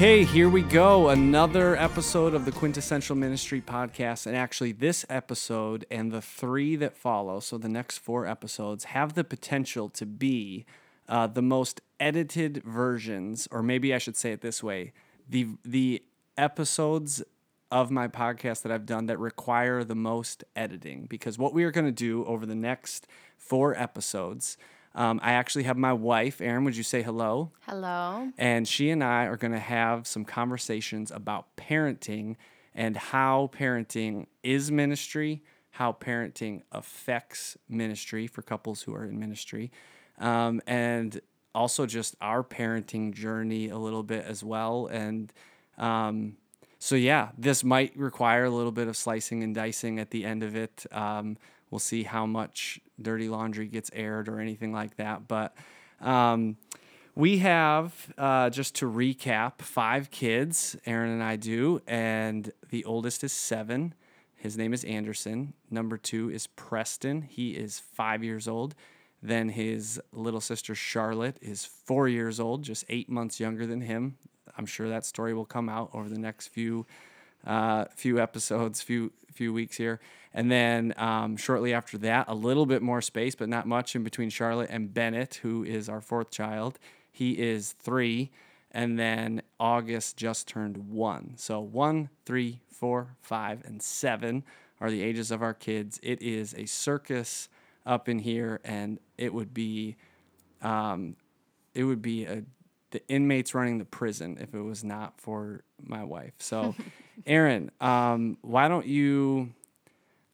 Okay, here we go. Another episode of the Quintessential Ministry podcast. And actually, this episode and the three that follow, so the next four episodes, have the potential to be uh, the most edited versions, or maybe I should say it this way the, the episodes of my podcast that I've done that require the most editing. Because what we are going to do over the next four episodes, um, I actually have my wife, Erin. Would you say hello? Hello. And she and I are going to have some conversations about parenting and how parenting is ministry, how parenting affects ministry for couples who are in ministry, um, and also just our parenting journey a little bit as well. And um, so, yeah, this might require a little bit of slicing and dicing at the end of it. Um, we'll see how much dirty laundry gets aired or anything like that. But um, we have, uh, just to recap, five kids, Erin and I do, and the oldest is seven. His name is Anderson. Number two is Preston. He is five years old. Then his little sister Charlotte is four years old, just eight months younger than him. I'm sure that story will come out over the next few uh, few episodes, few few weeks here. And then um, shortly after that, a little bit more space, but not much in between Charlotte and Bennett, who is our fourth child. He is three. And then August just turned one. So one, three, four, five, and seven are the ages of our kids. It is a circus up in here, and it would be, um, it would be a the inmates running the prison if it was not for my wife. So, Erin, um, why don't you,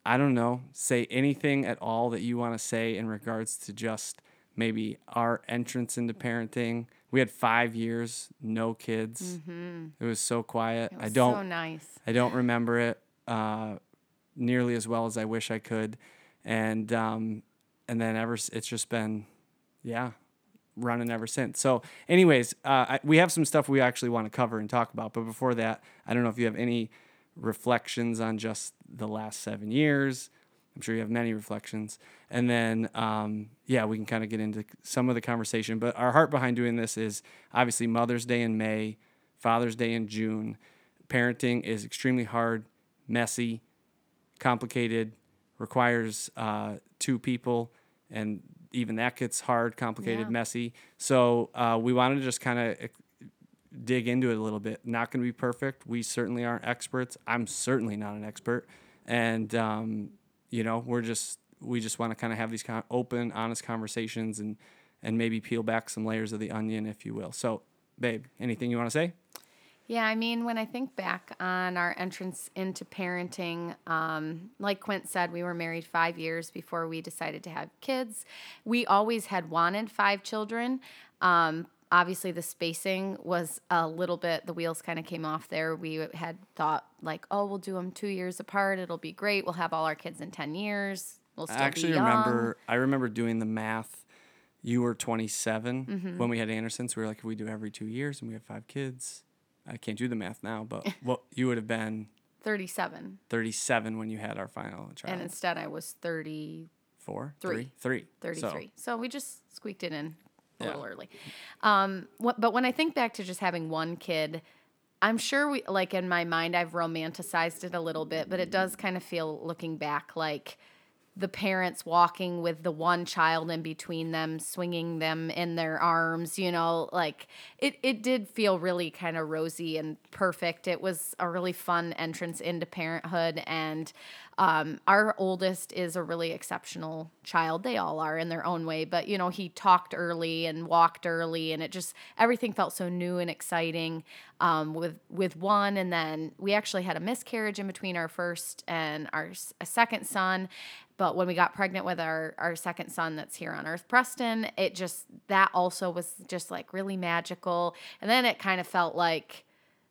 I don't know, say anything at all that you want to say in regards to just maybe our entrance into parenting? We had five years, no kids. Mm-hmm. It was so quiet. It I don't. so nice. I don't remember it uh, nearly as well as I wish I could, and um, and then ever it's just been, yeah, running ever since. So, anyways, uh, I, we have some stuff we actually want to cover and talk about, but before that, I don't know if you have any reflections on just the last seven years. I'm sure you have many reflections, and then um, yeah, we can kind of get into some of the conversation. But our heart behind doing this is obviously Mother's Day in May, Father's Day in June parenting is extremely hard, messy, complicated, requires uh, two people, and even that gets hard, complicated, Yeah. messy. So uh, we wanted to just kind of dig into it a little bit. Not going to be perfect. We certainly aren't experts. I'm certainly not an expert, and um, you know, we're just we just want to kind of have these kind of open, honest conversations and and maybe peel back some layers of the onion, if you will. So, babe, anything you want to say? Yeah, I mean, when I think back on our entrance into parenting, um, like Quint said, we were married five years before we decided to have kids. We always had wanted five children. Um, obviously, the spacing was a little bit, the wheels kind of came off there. We had thought, like, oh, we'll do them two years apart. It'll be great. We'll have all our kids in 10 years. We'll still I actually be young. remember. I remember doing the math. You were 27 Mm-hmm. when we had Anderson, so we were like, if we do every two years and we have five kids, I can't do the math now, but what you would have been 37. 37 when you had our final child. And instead, I was 30. Four, Three. three, three. 33. So, we just squeaked it in a Yeah. little early. Um, what, but when I think back to just having one kid, I'm sure we, like in my mind, I've romanticized it a little bit, but it does kind of feel looking back like the parents walking with the one child in between them, swinging them in their arms, you know, like it, it did feel really kind of rosy and perfect. It was a really fun entrance into parenthood. And um, our oldest is a really exceptional child. They all are in their own way, but you know, he talked early and walked early, and it just everything felt so new and exciting um, with with one. And then we actually had a miscarriage in between our first and our second son. But when we got pregnant with our, our second son that's here on earth, Preston, it just, that also was just like really magical. And then it kind of felt like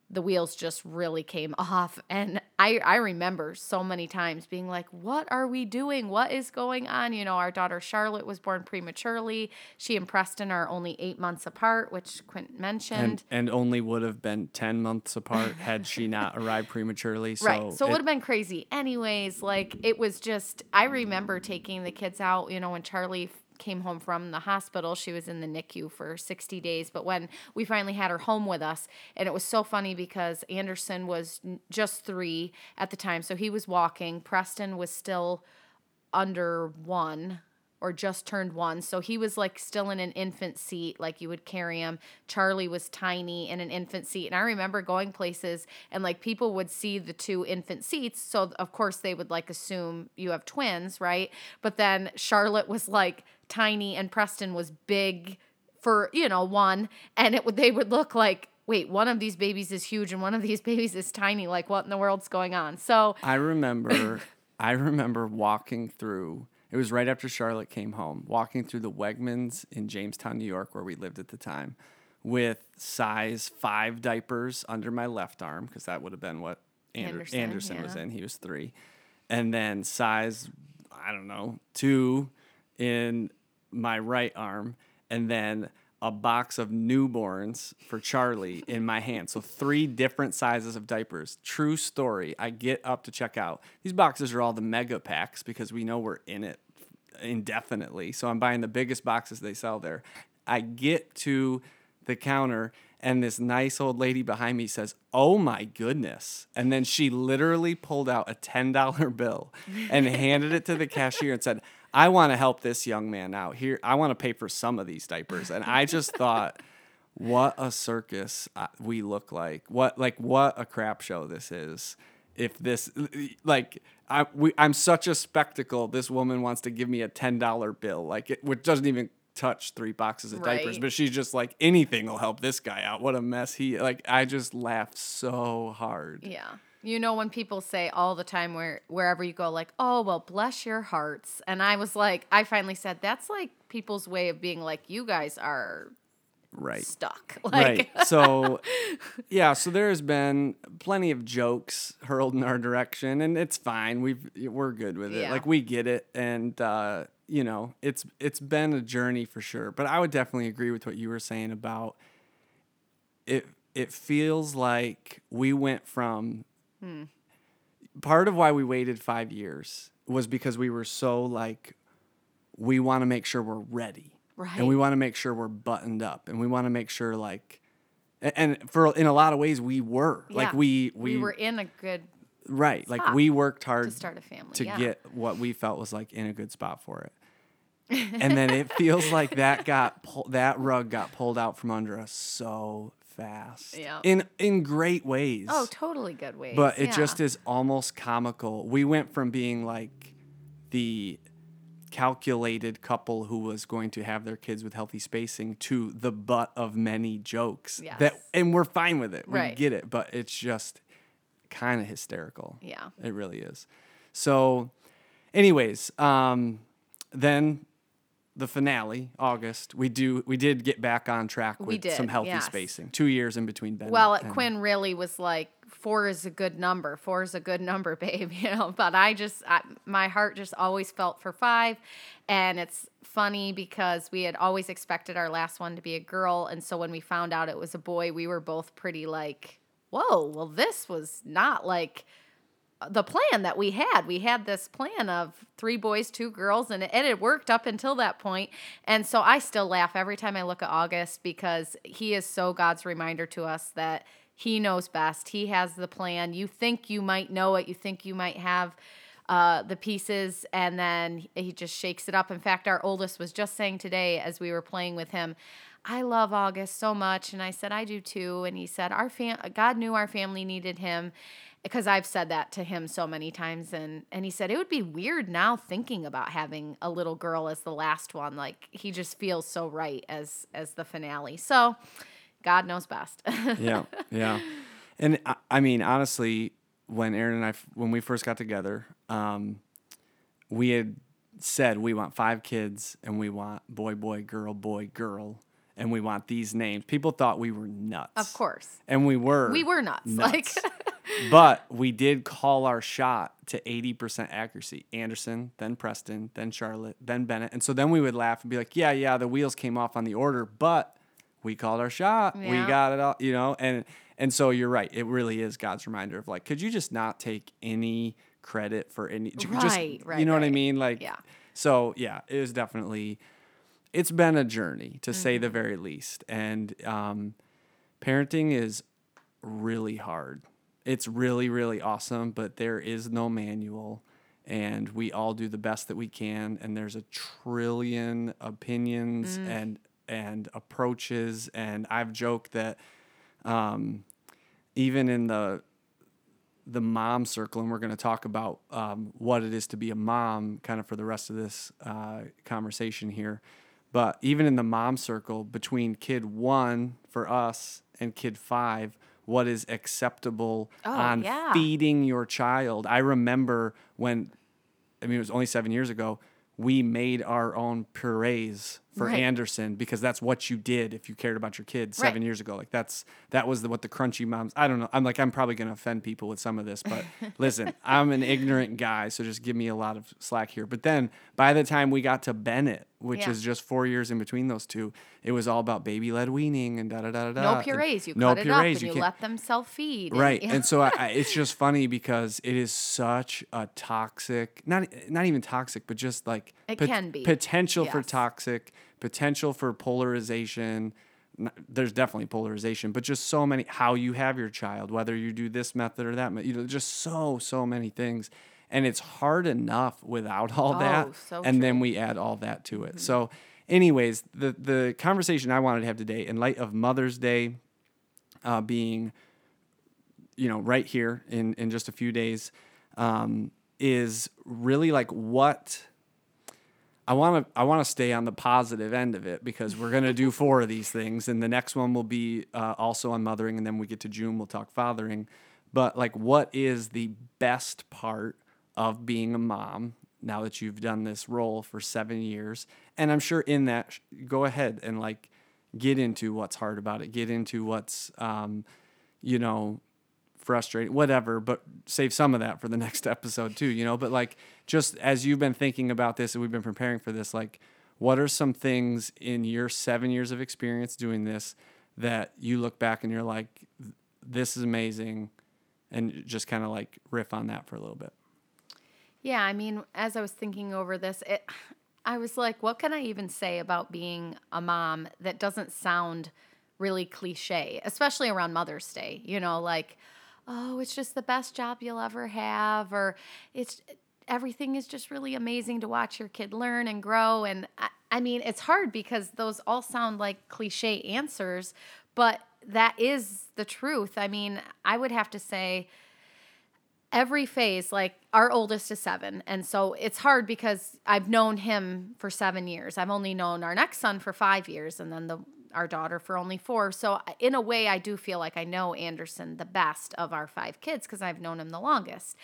the wheels just really came off. And I, I remember so many times being like, what are we doing? What is going on? You know, our daughter Charlotte was born prematurely. She and Preston are only eight months apart, which Quint mentioned. and and only would have been 10 months apart had she not arrived prematurely. So right. So it, it- would have been crazy. Anyways, like it was just, I remember taking the kids out, you know, when Charlie came home from the hospital. She was in the NICU for 60 days. But when we finally had her home with us, and it was so funny because Anderson was just three at the time. So he was walking. Preston was still under one or just turned one. So he was like still in an infant seat, like you would carry him. Charlie was tiny in an infant seat. And I remember going places and like people would see the two infant seats. So of course they would like assume you have twins, right? But then Charlotte was like tiny and Preston was big for, you know, one. And it would, they would look like, wait, one of these babies is huge and one of these babies is tiny. Like what in the world's going on? So I remember, I remember walking through. It was right after Charlotte came home, walking through the Wegmans in Jamestown, New York, where we lived at the time, with size five diapers under my left arm because that would have been what Ander- Anderson, Anderson, was in. He was three, and then size I don't know two in my right arm, and then a box of newborns for Charlie in my hand. So three different sizes of diapers. True story. I get up to check out. These boxes are all the mega packs because we know we're in it indefinitely. So I'm buying the biggest boxes they sell there. I get to the counter and this nice old lady behind me says, "Oh my goodness." And then she literally pulled out a $10 bill and handed it to the cashier and said, "I want to help this young man out. Here, I want to pay for some of these diapers." And I just thought what a circus uh, we look like. What like what a crap show this is. If this like I we, I'm such a spectacle. This woman wants to give me a ten dollar bill, like it which doesn't even touch three boxes of diapers, but she's just like anything will help this guy out. What a mess he like. I just laughed so hard. Yeah. You know when people say all the time where wherever you go like, "Oh, well, bless your hearts." And I was like, I finally said that's like people's way of being like, "You guys are Right. stuck." Like right. So, yeah. So there has been plenty of jokes hurled in our direction, and it's fine. We've we're good with it. Yeah. Like we get it, and uh, you know, it's it's been a journey for sure. But I would definitely agree with what you were saying about it. It feels like we went from part of why we waited five years was because we were so like we want to make sure we're ready and we want to make sure we're buttoned up and we want to make sure like and for in a lot of ways we were like we we, we, were in a good right like we worked hard to start a family. to yeah. get what we felt was like in a good spot for it and then it feels like that got pull, that rug got pulled out from under us so fast Yeah. in in great ways Oh, totally good ways. but it yeah. just is almost comical. We went from being like the calculated couple who was going to have their kids with healthy spacing to the butt of many jokes. That and we're fine with it. We Right. get it, but it's just kind of hysterical. Yeah. It really is. So anyways, um then the finale, August, we do we did get back on track with did, some healthy yes. spacing. Two years in between Ben. Well, Quint really was like, four is a good number. Four is a good number, babe. You know, but I just, I, my heart just always felt for five. And it's funny because we had always expected our last one to be a girl. And so when we found out it was a boy, we were both pretty like, whoa, well, this was not like the plan that we had. We had this plan of three boys, two girls, and it, and it worked up until that point. And so I still laugh every time I look at August because he is so God's reminder to us that he knows best. He has the plan. You think you might know it, you think you might have uh, the pieces, and then he just shakes it up. In fact, our oldest was just saying today as we were playing with him, I love August so much. And I said, I do too. And he said, Our fam- God knew our family needed him because I've said that to him so many times and and he said it would be weird now thinking about having a little girl as the last one like he just feels so right as as the finale so God knows best yeah, yeah. And I, I mean, honestly, when Erin and I, when we first got together, um, we had said we want five kids and we want boy, boy, girl, boy, girl, and we want these names. People thought we were nuts. of course And we were. we were nuts, like but we did call our shot to 80% accuracy. Anderson, then Preston, then Charlotte, then Bennett. And so then we would laugh and be like, yeah, yeah, the wheels came off on the order, but we called our shot. We got it all, you know? And and so you're right. It really is God's reminder of like, could you just not take any credit for any just Right, right, you know what I mean? Like Yeah. so yeah, it was definitely it's been a journey to say the very least. And um, parenting is really hard. It's really, really awesome, but there is no manual. And we all do the best that we can. And there's a trillion opinions and and approaches. And I've joked that um, even in the the mom circle, and we're going to talk about um, what it is to be a mom kind of for the rest of this uh, conversation here. But even in the mom circle, between kid one for us and kid five, what is acceptable Oh, on yeah. feeding your child? I remember when, I mean, it was only seven years ago, we made our own purees for Right. Anderson because that's what you did if you cared about your kids seven Right. years ago. Like that's that was the, what the crunchy moms. I don't know. I'm like I'm probably gonna offend people with some of this, but listen, I'm an ignorant guy, so just give me a lot of slack here. But then by the time we got to Bennett, which Yeah. is just four years in between those two, it was all about baby led weaning and da da da da da. No and purees. You no cut it up purees, and you, can't- let them self feed. Right. And so I, I, it's just funny because it is such a toxic, not not even toxic, but just like It can be. potential for Yes. toxic, potential for polarization. There's definitely polarization, but just so many how you have your child, whether you do this method or that, you know, just so so many things. And it's hard enough without all that. Oh, so and then we add all that to it. So anyways, the the conversation I wanted to have today in light of Mother's Day uh, being you know right here in in just a few days um, is really like what I want to I want to stay on the positive end of it because we're gonna do four of these things and the next one will be uh, also on mothering and then we get to June we'll talk fathering. But like what is the best part of being a mom now that you've done this role for seven years? And I'm sure in that go ahead and like get into what's hard about it get into what's um, you know frustrating, whatever, but save some of that for the next episode too, you know. But like, just as you've been thinking about this and we've been preparing for this, like, what are some things in your seven years of experience doing this that you look back and you're like, this is amazing, and just kind of like riff on that for a little bit. Yeah, I mean, as I was thinking over this, it, I was like, what can I even say about being a mom that doesn't sound really cliche, especially around Mother's Day? You know, like, oh, it's just the best job you'll ever have, or it's everything is just really amazing to watch your kid learn and grow. And I, I mean, it's hard because those all sound like cliche answers, but that is the truth. I mean, I would have to say, every phase like our oldest is seven and so it's hard because i've known him for seven years i've only known our next son for five years and then the our daughter for only four so in a way i do feel like i know anderson the best of our five kids because i've known him the longest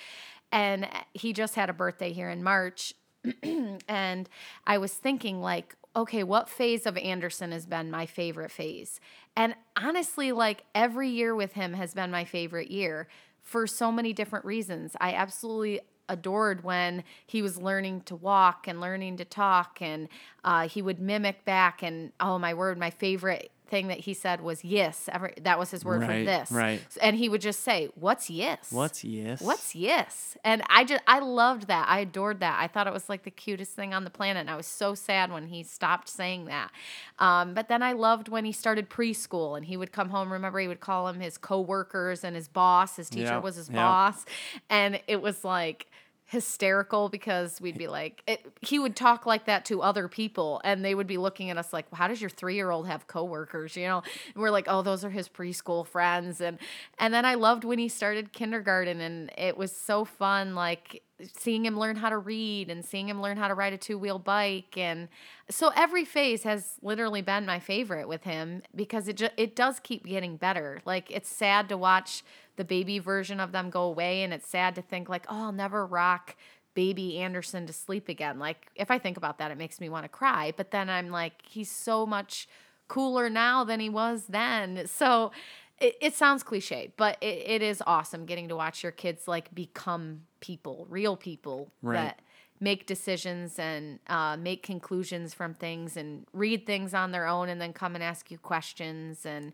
and uh, he just had a birthday here in march and I was thinking like, okay, what phase of Anderson has been my favorite phase? And honestly, like every year with him has been my favorite year for so many different reasons. I absolutely adored when he was learning to walk and learning to talk and uh, he would mimic back and oh my word my favorite thing that he said was yes every, that was his word for this right. and he would just say what's yes What's yes? What's yes? And I just I loved that. I adored that. I thought it was like the cutest thing on the planet. And I was so sad when he stopped saying that. Um, but then I loved when he started preschool and he would come home. Remember, he would call him his coworkers and his boss. His teacher Yeah, was his yeah. boss, and it was like hysterical because we'd be like it, he would talk like that to other people and they would be looking at us like how does your three-year-old have coworkers? You know? And we're like oh those are his preschool friends. And and then i loved when he started kindergarten and it was so fun like seeing him learn how to read and seeing him learn how to ride a two-wheel bike and so every phase has literally been my favorite with him because it ju- it does keep getting better. Like it's sad to watch the baby version of them go away and it's sad to think like oh i'll never rock baby anderson to sleep again. Like if i think about that it makes me want to cry but then i'm like he's so much cooler now than he was then. So it, it sounds cliche but it, it is awesome getting to watch your kids like become people real people Right. that make decisions and uh, make conclusions from things and read things on their own and then come and ask you questions and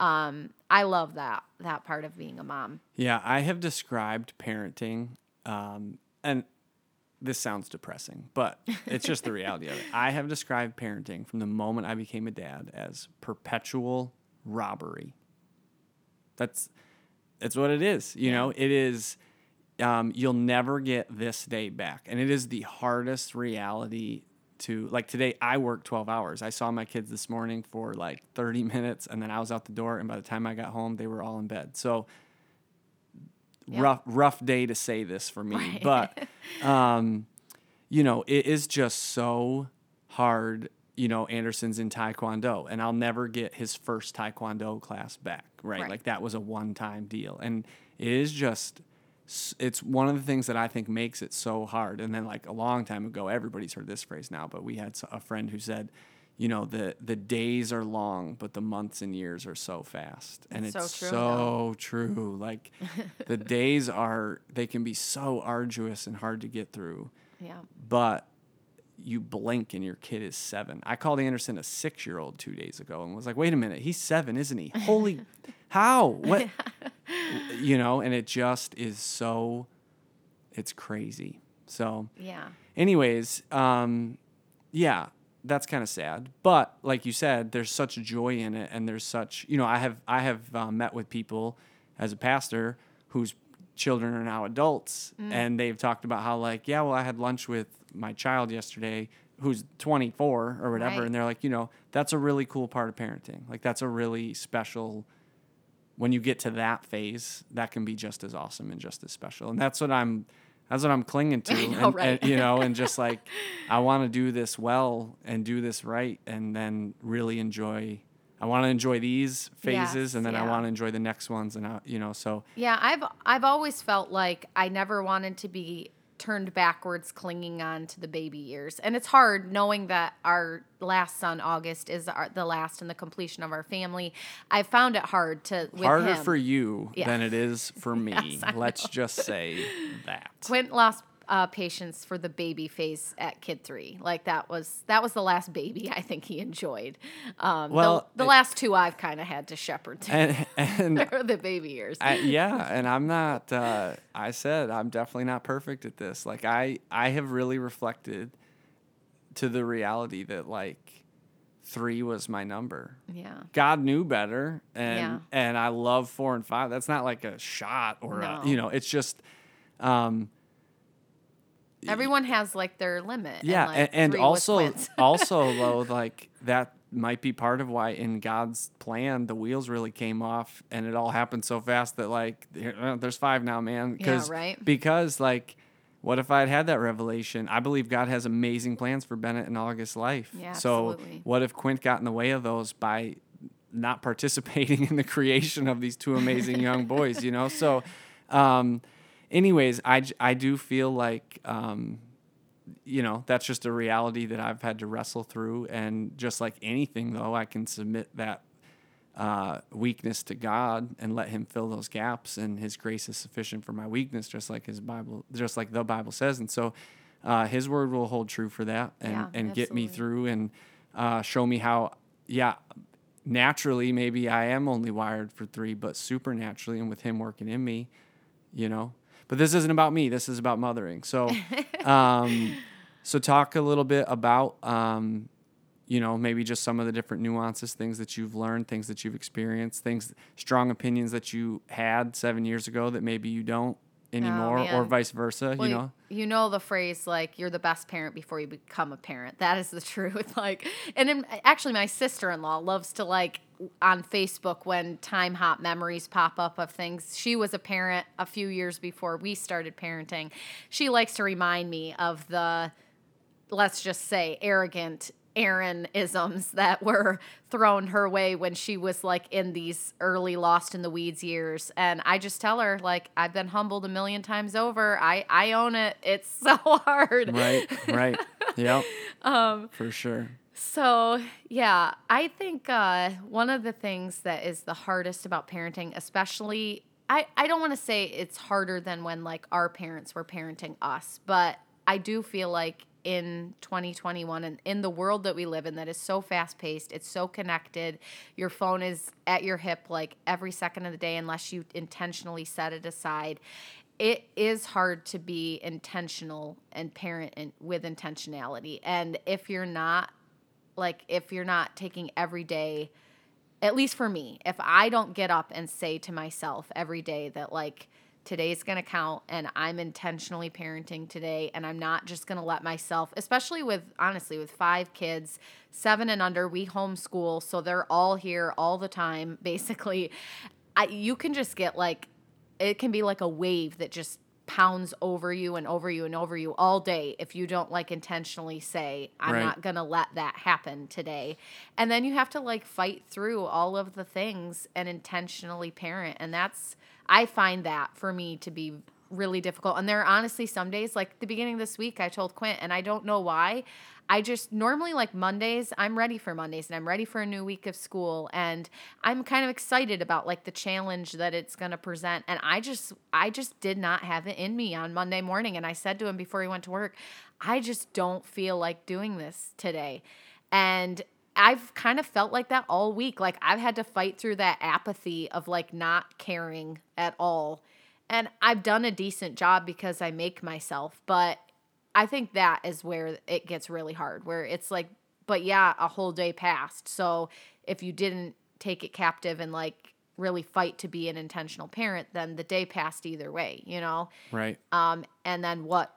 um, I love that that part of being a mom. Yeah, I have described parenting, um, and this sounds depressing, but it's just the reality of it. I have described parenting from the moment I became a dad as perpetual robbery. That's that's what it is. You know, it is um, you'll never get this day back. And it is the hardest reality to like today I worked 12 hours. I saw my kids this morning for like 30 minutes and then I was out the door and by the time I got home they were all in bed. So rough rough day to say this for me, Right. but um you know, it is just so hard. You know, Anderson's in Taekwondo, and I'll never get his first Taekwondo class back, right? Right. Like that was a one time deal. And it is just, it's one of the things that I think makes it so hard. And then, like a long time ago, everybody's heard this phrase now, but we had a friend who said, you know, the, the days are long, but the months and years are so fast. And It's it's so so true, though. true. Like the days are, they can be so arduous and hard to get through Yeah. but you blink and your kid is seven. I called Anderson a six year old two days ago and was like, wait a minute, he's seven, isn't he? Holy, how? What? you know, and it just is so, it's crazy. So, Yeah. anyways, um, yeah, that's kind of sad. But like you said, there's such joy in it, and there's such you know I have I have uh, met with people as a pastor whose children are now adults, Mm. and they've talked about how like yeah, well I had lunch with my child yesterday who's 24 or whatever, Right. and they're like you know that's a really cool part of parenting. Like that's a really special. When you get to that phase, that can be just as awesome and just as special, and that's what I'm. That's what I'm clinging to, know, and, right? and, you know, and just like I want to do this well and do this right, and then really enjoy. I want to enjoy these phases, Yes, and then I want to enjoy the next ones, and I, you know, so Yeah, I've I've always felt like I never wanted to be turned backwards clinging on to the baby years. And it's hard knowing that our last son August is our, the last and the completion of our family. I found it hard to with harder him. for you Yeah. than it is for me. Yes, Let's just say that. Quint lost uh, patience for the baby phase at kid three. Like that was that was the last baby I think he enjoyed. Um, the- Well, the, it- last two I've kind of had to shepherd to And and the baby years. I, yeah, and I'm not. Uh, I said I'm definitely not perfect at this. Like I, I have really reflected to the reality that like three was my number. yeah. God knew better, and Yeah. and I love four and five. That's not like a shot or a, you know. It's just, um, Everyone has like their limit. yeah, like, and, and also also though like that might be part of why in God's plan the wheels really came off and it all happened so fast that like there's five now, man. Yeah, 'Cause- right. Because like. What if I had had that revelation? I believe God has amazing plans for Bennett and August's life. Yeah, so absolutely. what if Quint got in the way of those by not participating in the creation of these two amazing young boys, you know? So, um, anyways, I, I do feel like, um, you know, that's just a reality that I've had to wrestle through. And just like anything, though, I can submit that uh, weakness to God and let Him fill those gaps. And His grace is sufficient for my weakness, just like His Bible, just like the Bible says. And so, uh, His word will hold true for that, and Yeah, and get me through and uh, show me how, yeah. Naturally, maybe I am only wired for three, but supernaturally, and with him working in me, you know. But this isn't about me. This is about mothering. So, um, so talk a little bit about, um, you know, maybe just some of the different nuances, things that you've learned, things that you've experienced, things, strong opinions that you had seven years ago that maybe you don't Oh, anymore, or Oh, man. vice versa. Well, you know, you know the phrase like you're the best parent before you become a parent. That is the truth. Like, and then, actually, my sister-in-law loves to like on Facebook when time hop memories pop up of things. She was a parent a few years before we started parenting. She likes to remind me of the let's just say arrogant Erin isms that were thrown her way when she was like in these early lost in the weeds years. And I just tell her like I've been humbled a million times over. I I own it. It's so hard. Right, right, yep, um, for sure. so, yeah, I think uh, one of the things that is the hardest about parenting, especially, I, I don't want to say it's harder than when like our parents were parenting us, but I do feel like in 2021 and in the world that we live in that is so fast paced, it's so connected, your phone is at your hip like every second of the day unless you intentionally set it aside it is hard to be intentional and parent with intentionality. And if you're not, like, if you're not taking every day, at least for me, if I don't get up and say to myself every day that, like, today's going to count and I'm intentionally parenting today and I'm not just going to let myself especially with honestly with 5 kids 7 and under we homeschool so they're all here all the time basically. I, you can just get like it can be like a wave that just pounds over you and over you and over you all day if you don't like intentionally say i'm Right. not going to let that happen today and then you have to like fight through all of the things and intentionally parent and that's i find that for me to be really difficult and there are honestly some days like the beginning of this week i told quint and i don't know why I just normally like Mondays, I'm ready for Mondays and I'm ready for a new week of school and I'm kind of excited about like the challenge that it's going to present and I just I just did not have it in me on Monday morning and I said to him before he went to work, I just don't feel like doing this today. And I've kind of felt like that all week. Like I've had to fight through that apathy of like not caring at all. And I've done a decent job because I make myself, but I think that is where it gets really hard, where it's like, but yeah, a whole day passed. So if you didn't take it captive and like really fight to be an intentional parent, then the day passed either way, you know? Right. Um, and then what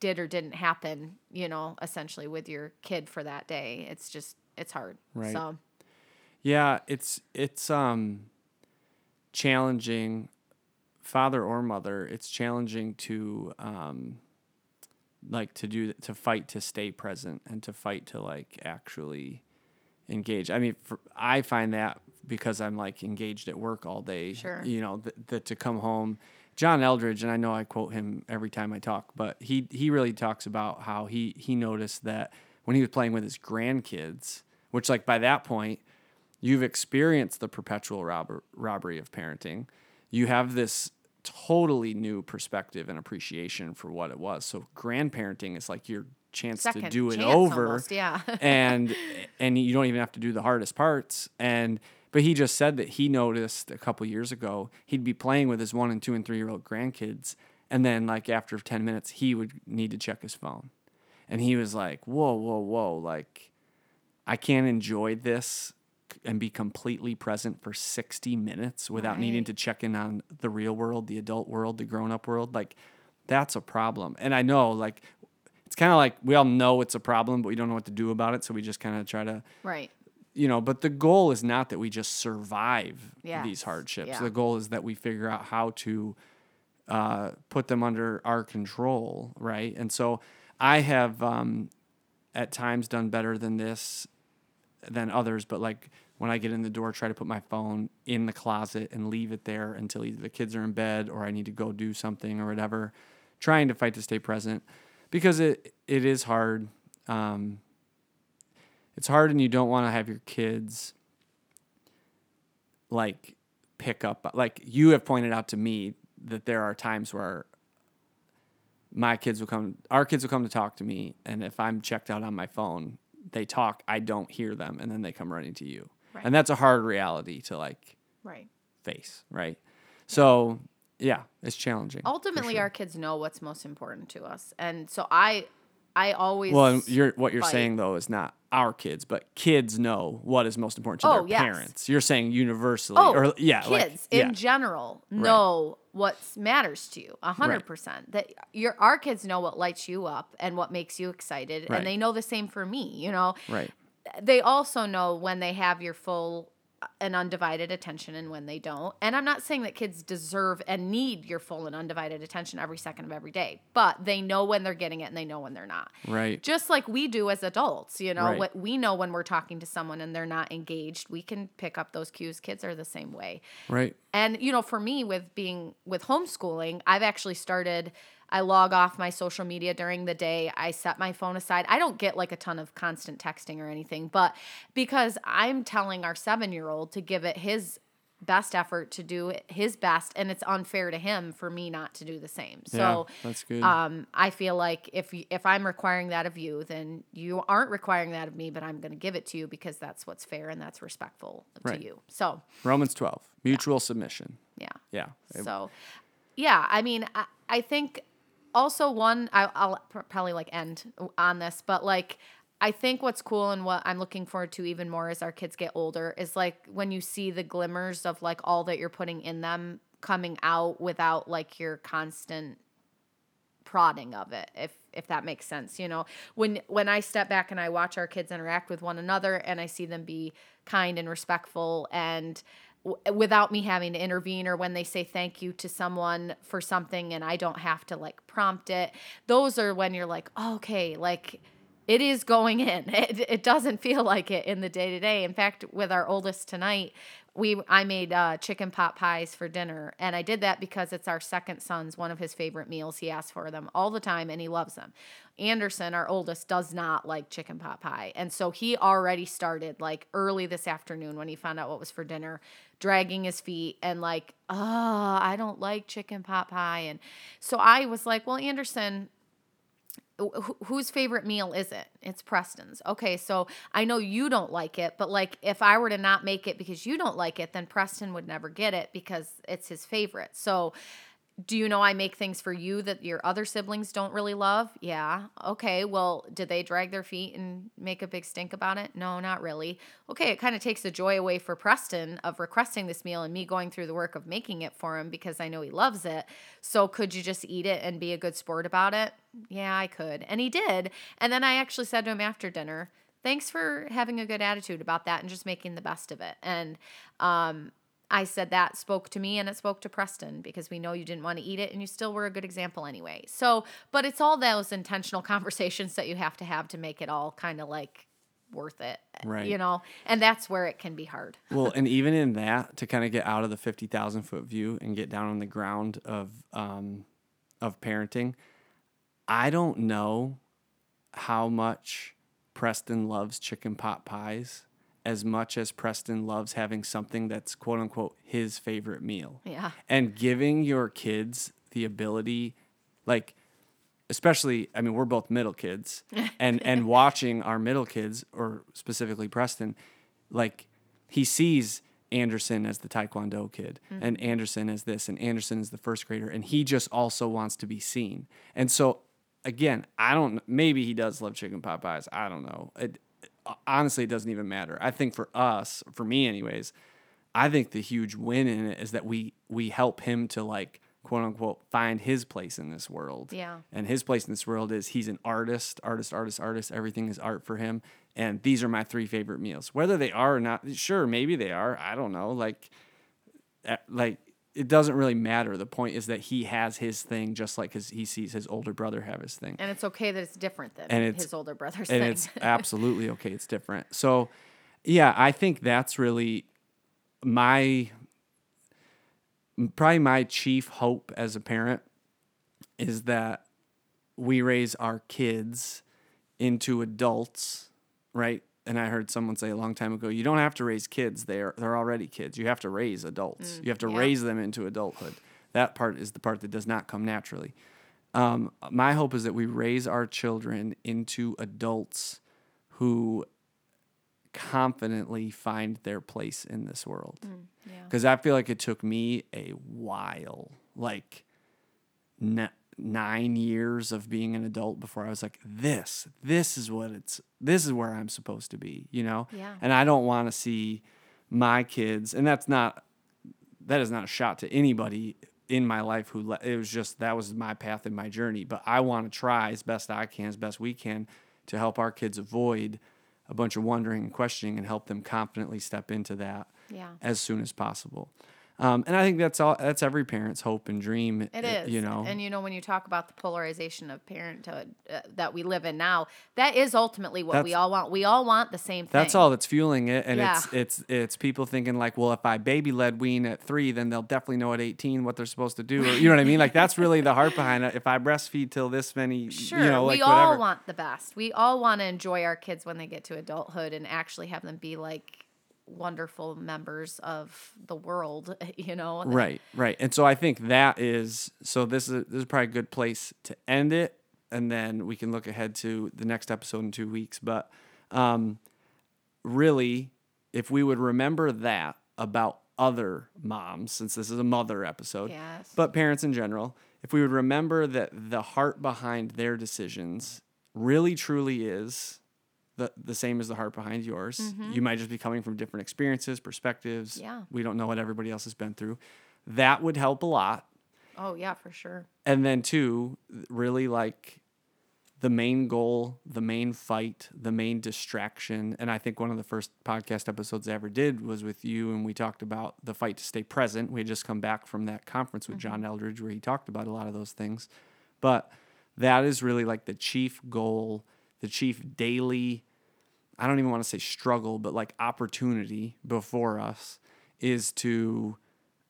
did or didn't happen, you know, essentially with your kid for that day. It's just, it's hard. Right. So, Yeah, it's it's um challenging father or mother, it's challenging to um like to do to fight to stay present and to fight to like actually engage. I mean, for, I find that because I'm like engaged at work all day, Sure. you know, that, that to come home John Eldredge, and I know I quote him every time I talk, but he he really talks about how he he noticed that when he was playing with his grandkids, which like by that point, you've experienced the perpetual robber, robbery of parenting. You have this totally new perspective and appreciation for what it was. So grandparenting is like your chance second to do it over almost, yeah. and and you don't even have to do the hardest parts and but he just said that he noticed a couple years ago he'd be playing with his one and two and three year old grandkids and then like after 10 minutes he would need to check his phone and he was like whoa whoa whoa like i can't enjoy this and be completely present for 60 minutes without needing to check in on the real world the adult world the grown-up world like that's a problem. And i know like it's kind of like we all know it's a problem but we don't know what to do about it so we just kind of try to right. you know but the goal is not that we just survive Yes, these hardships. Yeah. the goal is that we figure out how to uh, put them under our control right? And so i have um, at times done better than this than others but like when i get in the door try to put my phone in the closet and leave it there until either the kids are in bed or i need to go do something or whatever trying to fight to stay present. Because it it is hard um, it's hard and you don't want to have your kids like pick up like you have pointed out to me that there are times where my kids will come our kids will come to talk to me and if i'm checked out on my phone they talk i don't hear them and then they come running to you Right. and that's a hard reality to like Right. face right so yeah it's challenging Ultimately, sure. our kids know what's most important to us. And so I, I always. well you're what you're fight. saying though is not our kids but kids know what is most important to Oh, their yes. parents you're saying universally Oh, or yeah like- kids yeah. in general know what matters to you a hundred Right. percent. That your our kids know what lights you up and what makes you excited, Right. and they know the same for me. You know, right they also know when they have your full and undivided attention and when they don't. And I'm not saying that kids deserve and need your full and undivided attention every second of every day, but they know when they're getting it and they know when they're not. right Just like we do as adults, you know, Right. what we know when we're talking to someone and they're not engaged, we can pick up those cues. Kids are the same way. right And you know, for me with being with homeschooling, I've actually started I log off my social media during the day. I set my phone aside. I don't get like a ton of constant texting or anything, but because I'm telling our 7-year-old to give it his best effort to do his best and it's unfair to him for me not to do the same. So yeah, that's good um, I feel like if if I'm requiring that of you, then you aren't requiring that of me, but I'm going to give it to you because that's what's fair and that's respectful Right. to you. So romans 12 mutual submission yeah. yeah So, yeah, I mean, I, I think also one, I, I'll pr- probably like end on this, but like, I think what's cool and what I'm looking forward to even more as our kids get older is like when you see the glimmers of like all that you're putting in them coming out without like your constant prodding of it if if that makes sense you know? When when i step back and i watch our kids interact with one another and i see them be kind and respectful and w- without me having to intervene or when they say thank you to someone for something and i don't have to like prompt it those are when you're like oh, okay like it is going in. It, it doesn't feel like it in the day to day. In fact, with our oldest tonight, we I made uh, chicken pot pies for dinner, and I did that because it's our second son's one of his favorite meals. He asks for them all the time, and he loves them. Anderson, our oldest, does not like chicken pot pie, and so he already started like early this afternoon when he found out what was for dinner, dragging his feet and like, oh, I don't like chicken pot pie, and so I was like, well, Anderson, wh- whose favorite meal is it? It's Preston's. Okay, so I know you don't like it, but like if I were to not make it because you don't like it, then Preston would never get it because it's his favorite. So do you know I make things for you that your other siblings don't really love? Yeah. Okay. Well, did they drag their feet and make a big stink about it? No, not really. Okay. It kind of takes the joy away for Preston of requesting this meal and me going through the work of making it for him because I know he loves it. So could you just eat it and be a good sport about it? Yeah, I could. And he did. And then I actually said to him after dinner, thanks for having a good attitude about that and just making the best of it. And, um, I said that spoke to me and it spoke to Preston because we know you didn't want to eat it and you still were a good example anyway. So, but it's all those intentional conversations that you have to have to make it all kind of like worth it. Right. You know, and that's where it can be hard. well, and even in that, to kind of get out of the fifty thousand foot view and get down on the ground of um, of parenting, I don't know how much Preston loves chicken pot pies as much as Preston loves having something that's quote unquote his favorite meal. Yeah. And giving your kids the ability, like, especially, I mean, we're both middle kids, and and watching our middle kids, or specifically Preston, like he sees Anderson as the Taekwondo kid, mm-hmm. and Anderson as this, and Anderson is the first grader, and he just also wants to be seen. And so, again, I don't. Maybe he does love chicken pot pies. I don't know. It, honestly, it doesn't even matter. I think for us, for me, anyways, I think the huge win in it is that we we help him to like quote unquote find his place in this world. Yeah. And his place in this world is he's an artist, artist, artist, artist. Everything is art for him. And these are my three favorite meals. Whether they are or not, sure, maybe they are. I don't know. Like, uh, like it doesn't really matter. The point is that he has his thing, just like his, he sees his older brother have his thing And it's okay that it's different than And his older brother's and thing. it's absolutely okay. It's different. So, yeah, I think that's really my probably my chief hope as a parent is that we raise our kids into adults, right? And I heard someone say a long time ago, you don't have to raise kids; they're they're already kids. You have to raise adults. you have to yeah. raise them into adulthood. That part is the part that does not come naturally. Um, my hope is that we raise our children into adults who confidently find their place in this world. yeah. Because I feel like it took me a while, like nine years of being an adult before I was like, this, this is what it's, this is where I'm supposed to be, you know? Yeah. And I don't want to see my kids, and that's not, that is not a shot to anybody in my life who le- it was just that was my path and my journey but i want to try as best i can as best we can to help our kids avoid a bunch of wondering and questioning and help them confidently step into that Yeah. as soon as possible um, and i think that's all that's every parent's hope and dream It uh, is, you know and you know when you talk about the polarization of parenthood uh, that we live in now, that is ultimately what we all want. We all want the same thing. that's all that's fueling it and Yeah. it's it's it's people thinking like well if i baby led wean at three then they'll definitely know at 18 what they're supposed to do or, you know what i mean like that's really the heart behind it if i breastfeed till this many Sure, you know like we whatever all want the best. We all want to enjoy our kids when they get to adulthood and actually have them be like wonderful members of the world. You know, Right, right. And so I think that is so this is this is probably a good place to end it and then we can look ahead to the next episode in 2 weeks, but um really if we would remember that about other moms, since this is a mother episode, Yes. but parents in general, if we would remember that the heart behind their decisions really truly is the, the same as the heart behind yours. Mm-hmm. You might just be coming from different experiences, perspectives. Yeah. We don't know what everybody else has been through. That would help a lot. oh yeah, for sure. And then, two, really like the main goal, the main fight, the main distraction. And I think one of the first podcast episodes I ever did was with you, and we talked about the fight to stay present. We had just come back from that conference with John mm-hmm. Eldredge where he talked about a lot of those things. But that is really like the chief goal, the chief daily, I don't even want to say struggle, but like opportunity before us is to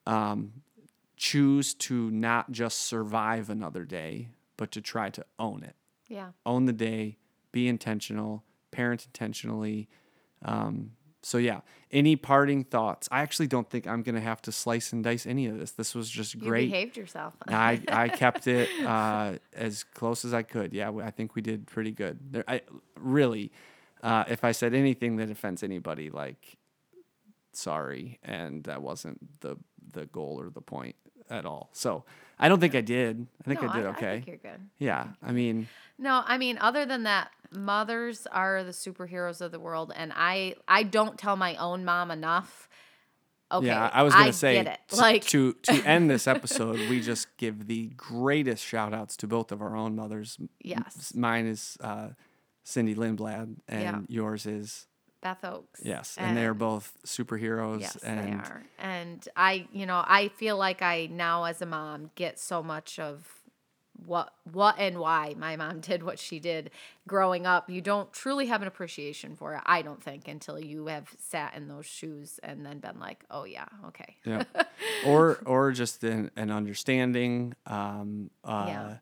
um, choose to not just survive another day, but to try to own it. Yeah. Own the day, be intentional, parent intentionally. Um, so, yeah, any parting thoughts? I actually don't think I'm going to have to slice and dice any of this. This was just You great. behaved yourself. I, I kept it uh, as close as I could. Yeah, I think we did pretty good. There, I really, uh, if I said anything that offends anybody, like, sorry, and that wasn't the the goal or the point at all. So I don't think I did. I think no, I did I, okay. think you're good. yeah, I mean, No, I mean, other than that, mothers are the superheroes of the world, and I I don't tell my own mom enough. Okay, yeah, I was gonna I say t- Like, to to end this episode, we just give the greatest shout outs to both of our own mothers. Yes. mine is uh, Cindy Lindblad, and Yeah. yours is Beth Oaks. Yes, and, they are both superheroes. Yes, and they are. And I, you know, I feel like I now as a mom get so much of what what and why my mom did what she did growing up. You don't truly have an appreciation for it, I don't think, until you have sat in those shoes and then been like, "Oh yeah, okay." yeah, or or just an, an understanding. Um, uh, Yeah.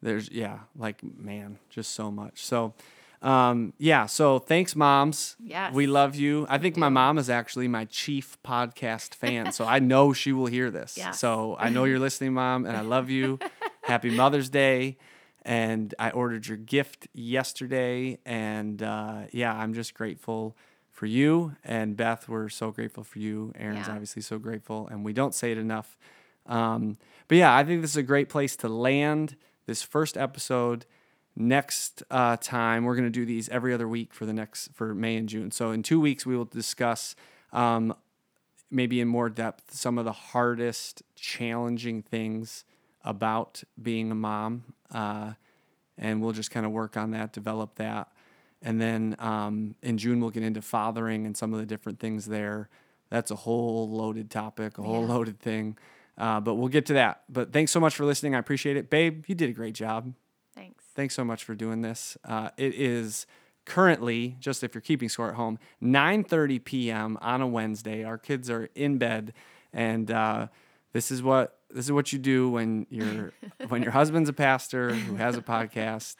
There's yeah, like man, just so much. So. Um, yeah, so thanks, moms. Yes. We love you. I think my mom is actually my chief podcast fan, so I know she will hear this. Yes. So I know you're listening, mom, and I love you. Happy Mother's Day. And I ordered your gift yesterday. And uh, yeah, I'm just grateful for you. And Beth, we're so grateful for you. Erin's Yeah. obviously so grateful. And we don't say it enough. Um, but yeah, I think this is a great place to land this first episode. Next uh, time, we're going to do these every other week for the next for May and June. So in two weeks, we will discuss um, maybe in more depth some of the hardest, challenging things about being a mom, uh, and we'll just kind of work on that, develop that, and then um, in June we'll get into fathering and some of the different things there. That's a whole loaded topic, a whole Yeah. loaded thing. Uh, but we'll get to that. But thanks so much for listening. I appreciate it, babe. You did a great job Thanks. thanks so much for doing this. Uh, it is currently, just if you're keeping score at home, 9:30 p.m. on a Wednesday. Our kids are in bed, and uh, this is what this is what you do when your when your husband's a pastor who has a podcast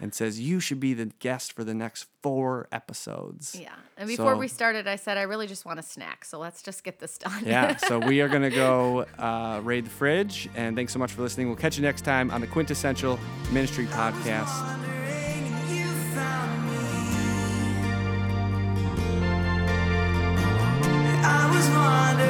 and says you should be the guest for the next four episodes. Yeah. And before so, we started, I said I really just want a snack, so let's just get this done. yeah. So we are gonna go uh, raid the fridge, and thanks so much for listening. We'll catch you next time on the Quintessential Ministry Podcast. I was wondering